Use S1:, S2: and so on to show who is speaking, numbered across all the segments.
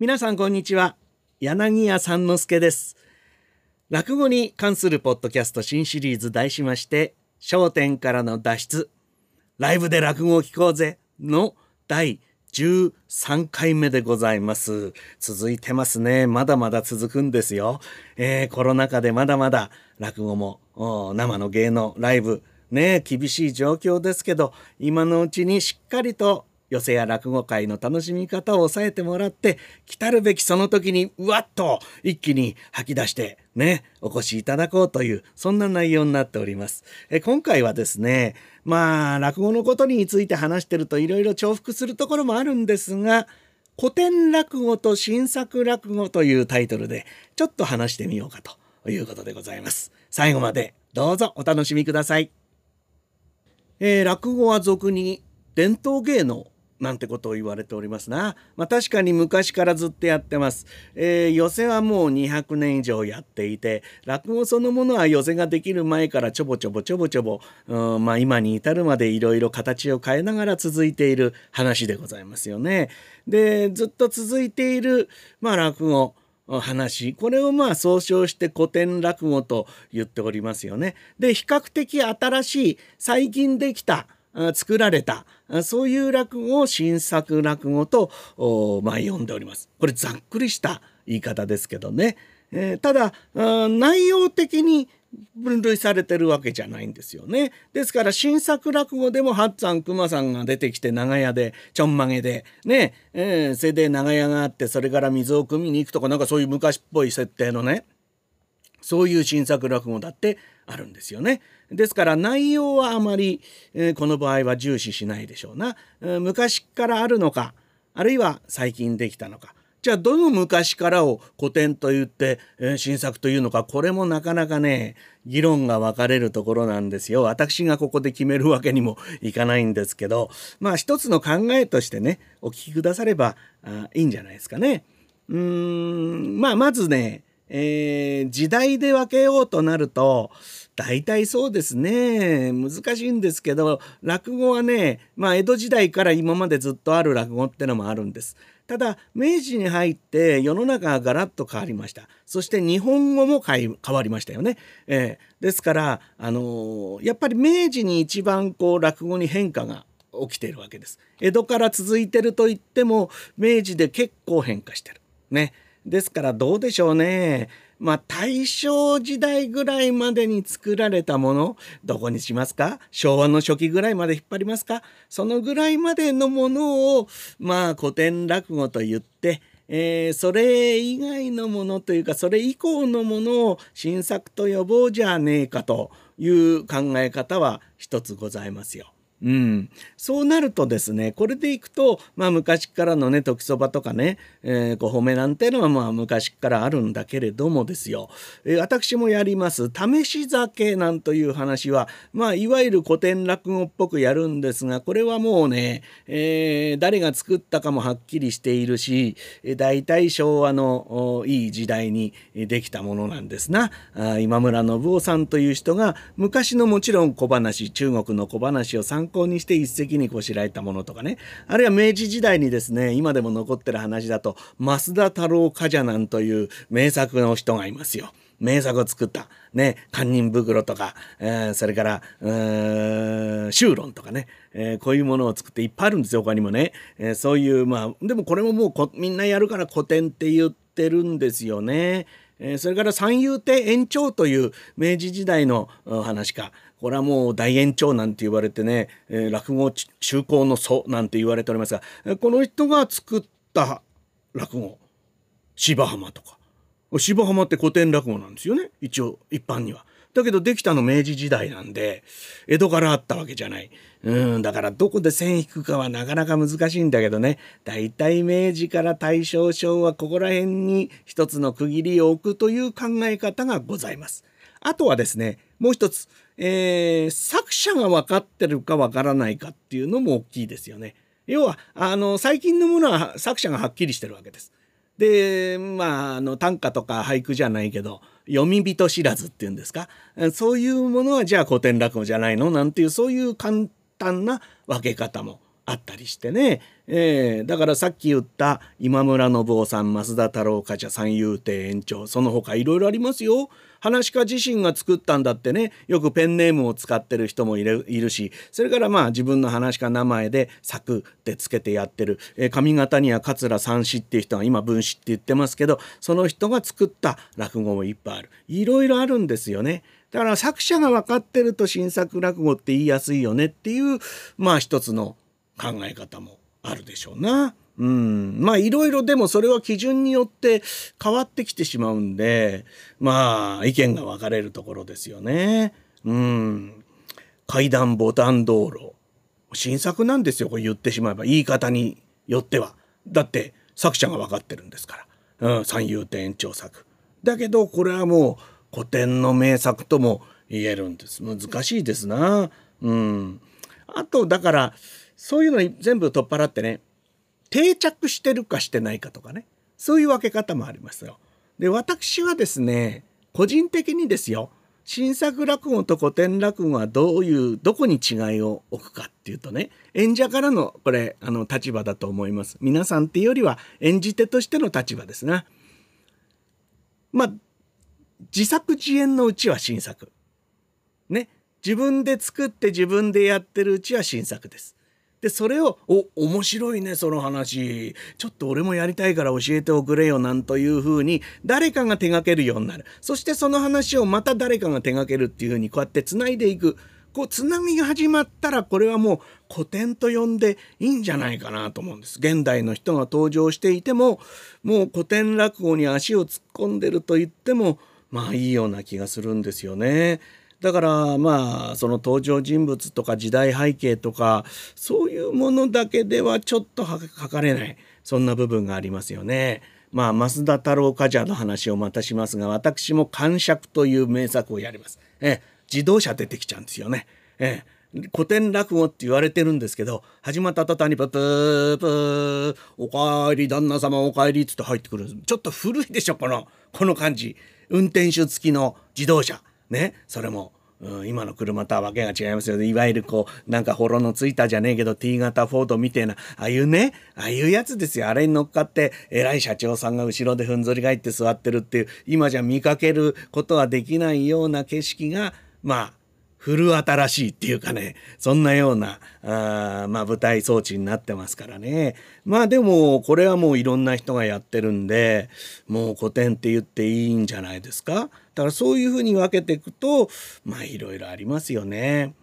S1: 皆さんこんにちは。柳家三之助です。落語に関するポッドキャスト新シリーズ題しまして焦点からの脱出ライブで落語を聞こうぜの第13回目でございます。続いてますね。まだまだ続くんですよ、えー、コロナ禍でまだまだ落語も生の芸能ライブね厳しい状況ですけど今のうちにしっかりと寄席や落語会の楽しみ方を抑えてもらって来たるべきその時にうわっと一気に吐き出してねお越しいただこうというそんな内容になっております。え今回はですねまあ落語のことについて話してるといろいろ重複するところもあるんですが古典落語と新作落語というタイトルでちょっと話してみようかということでございます。最後までどうぞお楽しみください。えー、落語は俗に伝統芸能なんてことを言われておりますな。まあ、確かに昔からずっとやってます。えー、寄席はもう200年以上やっていて、落語そのものは寄席ができる前からちょぼちょぼちょぼちょぼ、うんまあ、今に至るまでいろいろ形を変えながら続いている話でございますよね。で、ずっと続いている、まあ、落語。話これをまあ総称して古典落語と言っておりますよね。で比較的新しい最近できた作られたそういう落語を新作落語と、まあ、呼んでおります。これざっくりした言い方ですけどね。えー、ただ内容的に分類されてるわけじゃないんですよね。ですから新作落語でも八っ熊さんが出てきて長屋でちょんまげでね、えー、それで長屋があってそれから水を汲みに行くとかなんかそういう昔っぽい設定のねそういう新作落語だってあるんですよね。ですから内容はあまり、えー、この場合は重視しないでしょうな、え、昔からあるのかあるいは最近できたのかじゃあどの昔からを古典と言って、えー、新作というのかこれもなかなかね議論が分かれるところなんですよ。私がここで決めるわけにもいかないんですけどまあ一つの考えとしてねお聞きくださればあいいんじゃないですかね。うーんまあまずねえー、時代で分けようとなると大体そうですね。難しいんですけど落語はねまあ江戸時代から今までずっとある落語ってのもあるんです。ただ明治に入って世の中がガラッと変わりました。そして日本語も変わりましたよね、えー、ですからあのー、やっぱり明治に一番こう落語に変化が起きているわけです。江戸から続いてると言っても明治で結構変化してる。ね。ですからどうでしょうね。まあ大正時代ぐらいまでに作られたものどこにしますか？昭和の初期ぐらいまで引っ張りますか？そのぐらいまでのものをまあ古典落語と言って、えー、それ以外のものというかそれ以降のものを新作と呼ぼうじゃねえかという考え方は一つございますよ。うん、そうなるとですねこれでいくと、まあ、昔からのね時そばとかね、えー、ご褒めなんていうのはまあ昔からあるんだけれどもですよ、えー、私もやります。試し酒なんという話は、まあ、いわゆる古典落語っぽくやるんですがこれはもうね、えー、誰が作ったかもはっきりしているし大体昭和のいい時代にできたものなんですな。あ今村信夫さんという人が昔のもちろん小話中国の小話を参考にして一石にこしらえたものとかねあるいは明治時代にですね今でも残ってる話だと増田太郎冠者なんという名作の人がいますよ。名作を作った、ね、堪忍袋とか、えー、それから、修論とかね、えー、こういうものを作っていっぱいあるんですよ他にもね、えー、そういうまあでもこれももうこみんなやるから古典って言ってるんですよね。え、それから三遊亭延長という明治時代の話かこれはもう大延長なんて言われてね、えー、落語中高の祖なんて言われておりますがこの人が作った落語芝浜とか芝浜って古典落語なんですよね一応一般には。だけどできたの明治時代なんで江戸からあったわけじゃない。うんだからどこで線引くかはなかなか難しいんだけどね大体明治から大正昭和ここら辺に一つの区切りを置くという考え方がございます。あとはですねもう一つ、えー、作者が分かってるか分からないかっていうのも大きいですよね。要はあの最近のものは作者がはっきりしてるわけです。でまああの短歌とか俳句じゃないけど読み人知らずっていうんですか？そういうものはじゃあ古典落語じゃないの？なんていうそういう簡単な分け方もあったりしてね、えー、だからさっき言った今村信夫さん増田太郎冠者三遊亭園長その他いろいろありますよ。話家自身が作ったんだってねよくペンネームを使ってる人もいるしそれからまあ自分の話家名前で「作」ってつけてやってる、えー、上方には桂三枝っていう人が今文枝って言ってますけどその人が作った落語もいっぱいあるいろいろあるんですよね。だから作者が分かってると新作落語って言いやすいよねっていうまあ一つの考え方もあるでしょうな。うん、まあいろいろでもそれは基準によって変わってきてしまうんでまあ意見が分かれるところですよね。うん、階段ボタン道路新作なんですよこれ言ってしまえば言い方によっては。だって作者が分かってるんですから、うん、三遊亭延長作。だけどこれはもう古典の名作とも言えるんです難しいですな。うん、あとだからそういうのに全部取っ払ってね定着してるかしてないかとかね。そういう分け方もありますよ。で私はですね個人的にですよ新作落語と古典落語はどういうどこに違いを置くかっていうとね演者からのこれあの立場だと思います。皆さんっていうよりは演じ手としての立場ですな。まあ自作自演のうちは新作。ね。自分で作って自分でやってるうちは新作です。でそれを「お面白いねその話ちょっと俺もやりたいから教えておくれよ」なんというふうに誰かが手がけるようになるそしてその話をまた誰かが手がけるっていうふうにこうやってつないでいくこうつなぎが始まったらこれはもう古典と呼んでいいんじゃないかなと思うんです。現代の人が登場していてももう古典落語に足を突っ込んでると言ってもまあいいような気がするんですよね。だからまあその登場人物とか時代背景とかそういうものだけではちょっと書かれないそんな部分がありますよね。まあ増田太郎冠者の話をまたしますが私も「感触」という名作をやります。え自動車出てきちゃうんですよね。え古典落語って言われてるんですけど始まった途端にププープおかえり旦那様おかえりっつって入ってくるちょっと古いでしょこのこの感じ運転手付きの自動車ねそれも、うん、今の車とはわけが違いますよ。ねいわゆるこうなんかほろのついたじゃねえけど T 型フォードみたいなああいうねああいうやつですよ。あれに乗っかって偉い社長さんが後ろでふんぞり返って座ってるっていう今じゃ見かけることはできないような景色がまあ古新しいっていうかねそんなようなあまあ舞台装置になってますからねまあでもこれはもういろんな人がやってるんでもう古典って言っていいんじゃないですかだからそういうふうに分けていくとまあいろいろありますよね。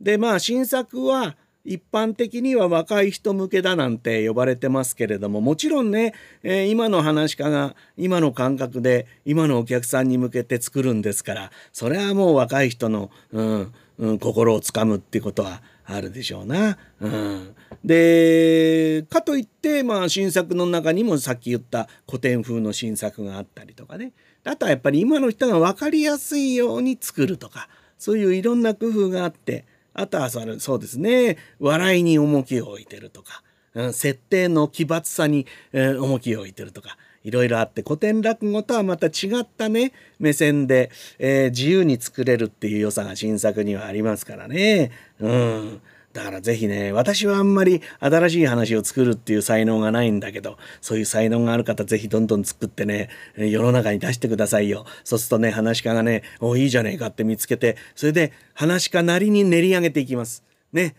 S1: でまあ新作は一般的には若い人向けだなんて呼ばれてますけれどももちろんね、えー、今の話家が今の感覚で今のお客さんに向けて作るんですからそれはもう若い人の、うんうん、心をつかむってことはあるでしょうな。うん、でかといってまあ新作の中にもさっき言った古典風の新作があったりとかねあとはやっぱり今の人が分かりやすいように作るとかそういういろんな工夫があってあとはそうですね笑いに重きを置いてるとか、うん、設定の奇抜さに、えー、重きを置いてるとかいろいろあって古典落語とはまた違ったね目線で、えー、自由に作れるっていう良さが新作にはありますからね。うんだからぜひね、私はあんまり新しい話を作るっていう才能がないんだけど、そういう才能がある方ぜひどんどん作ってね、世の中に出してくださいよ。そうするとね、話家がね、おいいじゃねえかって見つけて、それで話家なりに練り上げていきます。ね。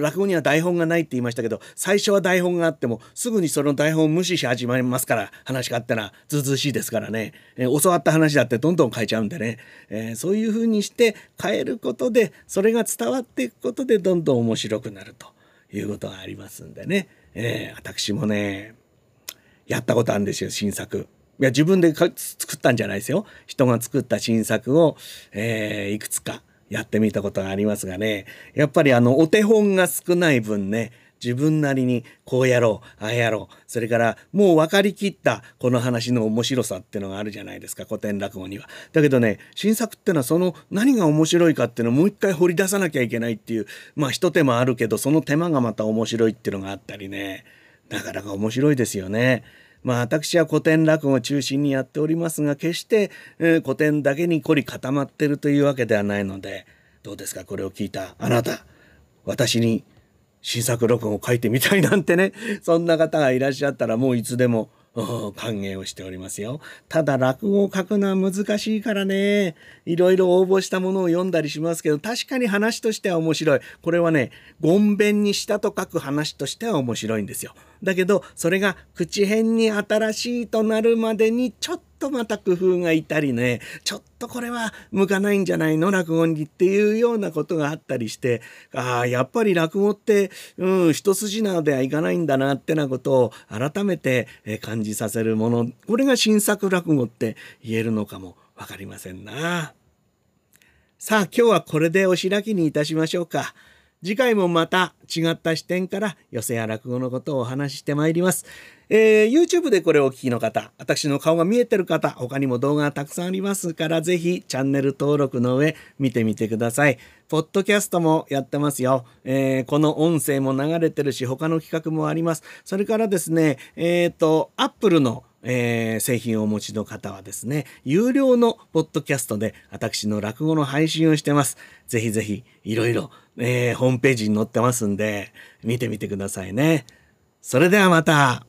S1: 落語には台本がないって言いましたけど最初は台本があってもすぐにその台本を無視し始まりますから話があったらずうずしいですからね、えー、教わった話だってどんどん変えちゃうんでね、えー、そういうふうにして変えることでそれが伝わっていくことでどんどん面白くなるということがありますんでね、えー、私もねやったことあるんですよ新作。いや自分で作ったんじゃないですよ。人が作った新作を、えいくつかやってみたことがありますがねやっぱりあのお手本が少ない分ね自分なりにこうやろうああやろうそれからもう分かりきったこの話の面白さっていうのがあるじゃないですか古典落語には。だけどね新作ってのはその何が面白いかっていうのをもう一回掘り出さなきゃいけないっていうまあ一手間あるけどその手間がまた面白いっていうのがあったりねなかなか面白いですよね。まあ私は古典落語を中心にやっておりますが決して、えー、古典だけに凝り固まってるというわけではないのでどうですかこれを聞いたあなた。私に新作録音を書いてみたいなんてね、そんな方がいらっしゃったらもういつでも歓迎をしておりますよ。ただ落語を書くのは難しいからね、いろいろ応募したものを読んだりしますけど、確かに話としては面白い。これはね、ごんべんにしたと書く話としては面白いんですよ。だけど、それが口編に新しいとなるまでにちょっととまた工夫がいたりね、ちょっとこれは向かないんじゃないの？落語にっていうようなことがあったりして、ああ、やっぱり落語って、うん、一筋縄ではいかないんだなってなことを改めて感じさせるもの、これが新作落語って言えるのかもわかりませんな。さあ、今日はこれでお開きにいたしましょうか。次回もまた違った視点から寄せや落語のことをお話ししてまいります。えー、YouTube でこれをお聞きの方、私の顔が見えてる方、他にも動画がたくさんありますから、ぜひチャンネル登録の上見てみてください。ポッドキャストもやってますよ。えー、この音声も流れてるし、他の企画もあります。それからですね、えっ、ー、と、Apple のえー、製品をお持ちの方はですね、有料のポッドキャストで私の落語の配信をしてます。ぜひぜひ、いろいろ、えー、ホームページに載ってますんで、見てみてくださいね。それではまた。